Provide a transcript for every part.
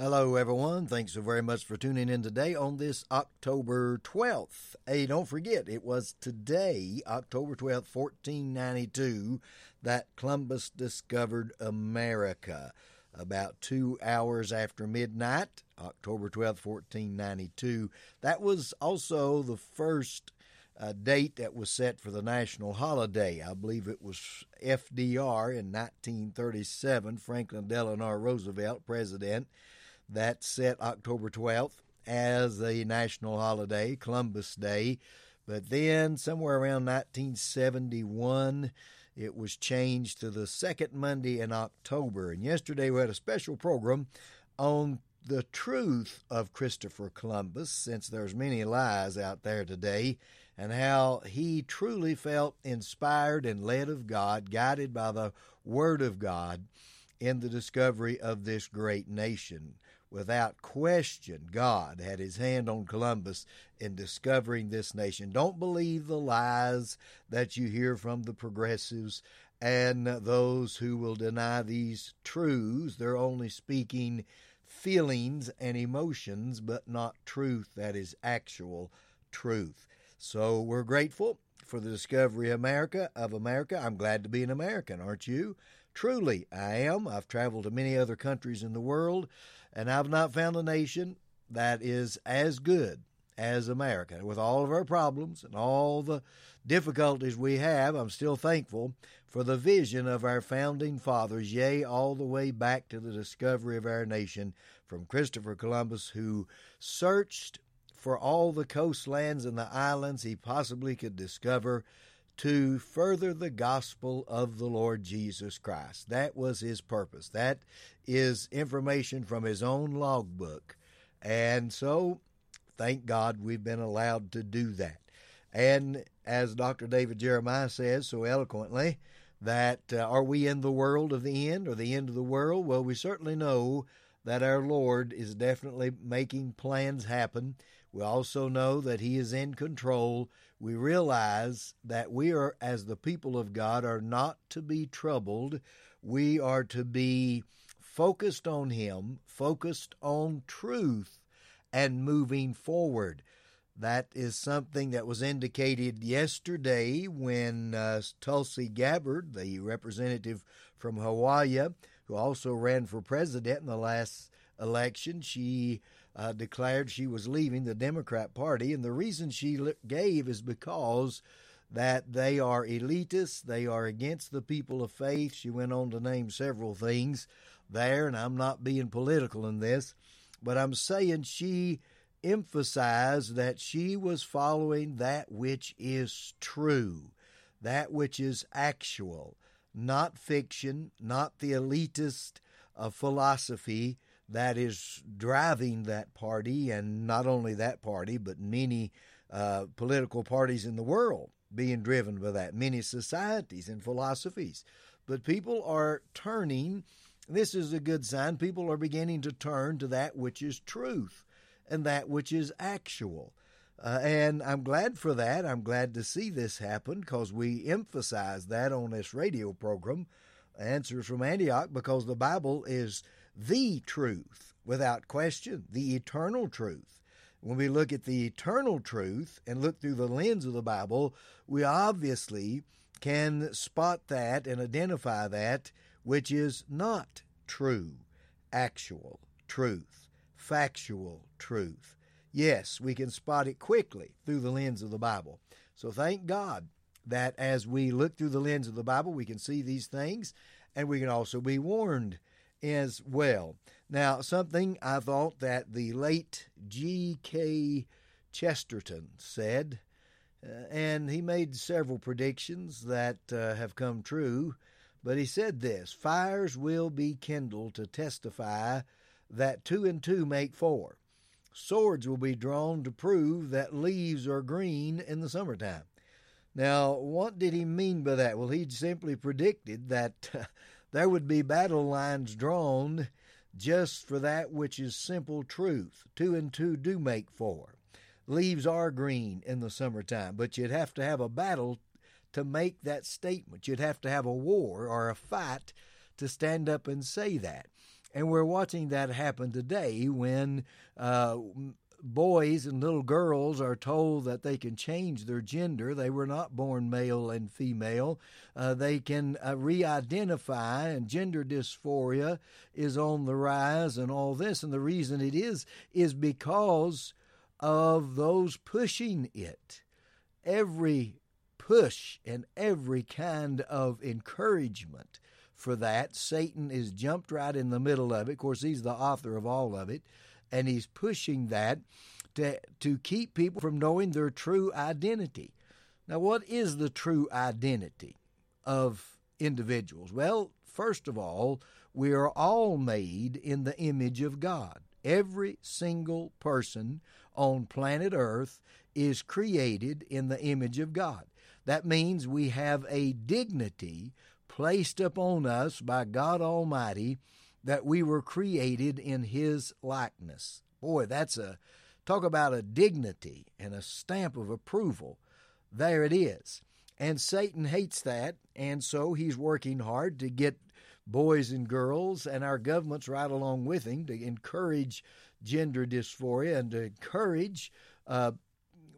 Hello, everyone. Thanks so very much for tuning in today on this October 12th. Hey, don't forget, it was today, October 12th, 1492, that Columbus discovered America. About two hours after midnight, October 12th, 1492. That was also the first uh, date that was set for the national holiday. I believe it was FDR in 1937, Franklin Delano Roosevelt, president that set October 12th as a national holiday, Columbus Day. But then, somewhere around 1971, it was changed to the second Monday in October. And yesterday we had a special program on the truth of Christopher Columbus, since there's many lies out there today, and how he truly felt inspired and led of God, guided by the Word of God in the discovery of this great nation. Without question, God had his hand on Columbus in discovering this nation. Don't believe the lies that you hear from the progressives and those who will deny these truths. They're only speaking feelings and emotions, but not truth that is actual truth. So we're grateful for the discovery of America of America. I'm glad to be an American, aren't you? Truly, I am. I've traveled to many other countries in the world and I've not found a nation that is as good as America. With all of our problems and all the difficulties we have, I'm still thankful for the vision of our founding fathers, yea, all the way back to the discovery of our nation from Christopher Columbus, who searched for all the coastlands and the islands he possibly could discover to further the gospel of the Lord Jesus Christ. That was his purpose. That is information from his own logbook. And so, thank God we've been allowed to do that. And as Dr. David Jeremiah says so eloquently, that uh, are we in the world of the end or the end of the world? Well, we certainly know that our Lord is definitely making plans happen. We also know that He is in control. We realize that we are, as the people of God, are not to be troubled. We are to be focused on Him, focused on truth, and moving forward. That is something that was indicated yesterday when uh, Tulsi Gabbard, the representative from Hawaii, who also ran for president in the last election, she uh, declared she was leaving the Democrat Party. And the reason she gave is because that they are elitists, they are against the people of faith. She went on to name several things there, and I'm not being political in this, but I'm saying she emphasized that she was following that which is true, that which is actual, not fiction, not the elitist uh, philosophy that is driving that party, and not only that party, but many uh, political parties in the world being driven by that, many societies and philosophies. But people are turning, this is a good sign, people are beginning to turn to that which is truth and that which is actual. Uh, and I'm glad for that. I'm glad to see this happen because we emphasize that on this radio program, Answers from Antioch, because the Bible is the truth, without question, the eternal truth. When we look at the eternal truth and look through the lens of the Bible, we obviously can spot that and identify that which is not true, actual truth, factual truth. Yes, we can spot it quickly through the lens of the Bible. So thank God that as we look through the lens of the Bible, we can see these things and we can also be warned as well. Now, something I thought that the late G.K. Chesterton said, uh, and he made several predictions that uh, have come true, but he said this Fires will be kindled to testify that two and two make four. Swords will be drawn to prove that leaves are green in the summertime. Now, what did he mean by that? Well, he simply predicted that there would be battle lines drawn just for that which is simple truth. Two and two do make four. Leaves are green in the summertime, but you'd have to have a battle to make that statement. You'd have to have a war or a fight to stand up and say that. And we're watching that happen today when uh, boys and little girls are told that they can change their gender. They were not born male and female. Uh, they can uh, re identify, and gender dysphoria is on the rise, and all this. And the reason it is, is because of those pushing it. Every push and every kind of encouragement for that, Satan is jumped right in the middle of it. Of course, he's the author of all of it and he's pushing that to, to keep people from knowing their true identity. Now, what is the true identity of individuals? Well, first of all, we are all made in the image of God. Every single person on planet Earth is created in the image of God. That means we have a dignity placed upon us by God Almighty that we were created in his likeness. Boy, that's a talk about a dignity and a stamp of approval. There it is. And Satan hates that, and so he's working hard to get boys and girls and our governments right along with him to encourage gender dysphoria and to encourage uh,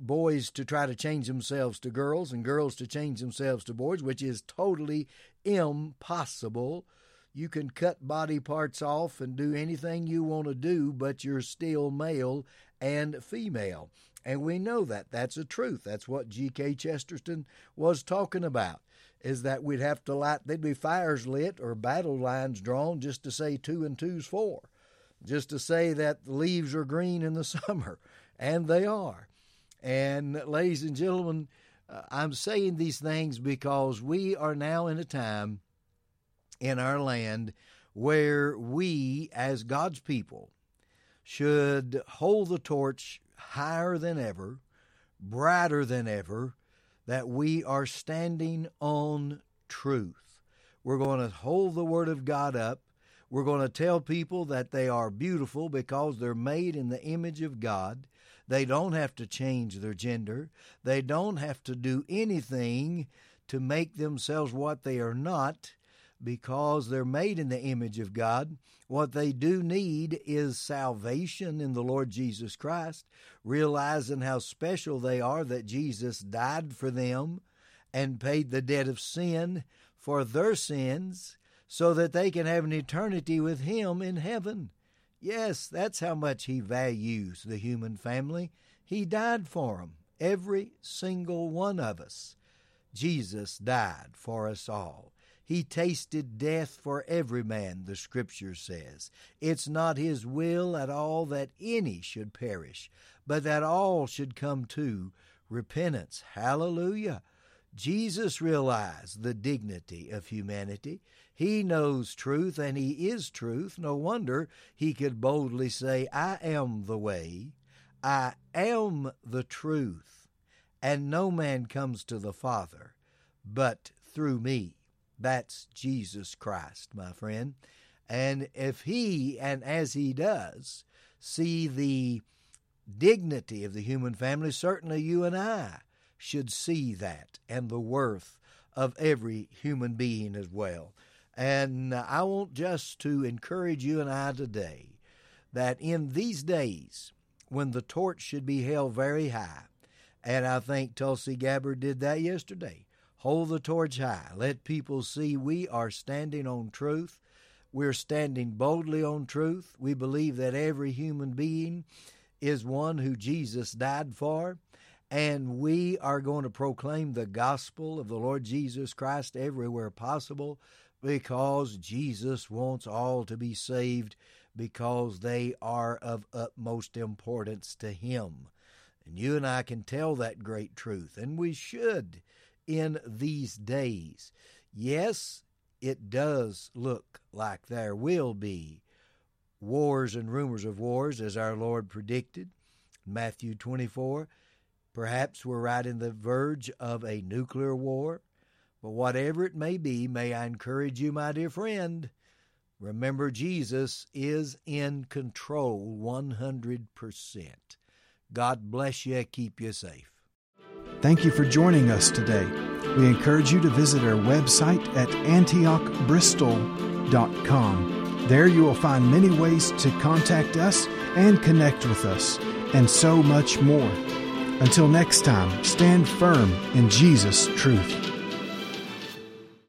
boys to try to change themselves to girls and girls to change themselves to boys, which is totally impossible you can cut body parts off and do anything you want to do, but you're still male and female. And we know that. That's the truth. That's what G.K. Chesterton was talking about, is that we'd have to light, there'd be fires lit or battle lines drawn just to say two and two's four, just to say that the leaves are green in the summer. And they are. And, ladies and gentlemen, uh, I'm saying these things because we are now in a time in our land where we, as God's people, should hold the torch higher than ever, brighter than ever, that we are standing on truth. We're going to hold the Word of God up. We're going to tell people that they are beautiful because they're made in the image of God. They don't have to change their gender. They don't have to do anything to make themselves what they are not because they're made in the image of God. What they do need is salvation in the Lord Jesus Christ, realizing how special they are that Jesus died for them and paid the debt of sin for their sins so that they can have an eternity with Him in heaven. Yes, that's how much He values the human family. He died for them, every single one of us. Jesus died for us all. He tasted death for every man, the Scripture says. It's not His will at all that any should perish, but that all should come to repentance. Hallelujah. Jesus realized the dignity of humanity. He knows truth and He is truth. No wonder He could boldly say, I am the way, I am the truth, and no man comes to the Father but through me. That's Jesus Christ, my friend. And if he, and as he does, see the dignity of the human family, certainly you and I should see that and the worth of every human being as well. And I want just to encourage you and I today that in these days when the torch should be held very high, and I think Tulsi Gabbard did that yesterday, Hold the torch high. Let people see we are standing on truth. We're standing boldly on truth. We believe that every human being is one who Jesus died for. And we are going to proclaim the gospel of the Lord Jesus Christ everywhere possible because Jesus wants all to be saved because they are of utmost importance to Him. And you and I can tell that great truth, and we should in these days. Yes, it does look like there will be wars and rumors of wars, as our Lord predicted. Matthew 24. Perhaps we're right in the verge of a nuclear war. But whatever it may be, may I encourage you, my dear friend, remember Jesus is in control 100%. God bless you. Keep you safe. Thank you for joining us today. We encourage you to visit our website at antiochbristol.com. There you will find many ways to contact us and connect with us, and so much more. Until next time, stand firm in Jesus' truth.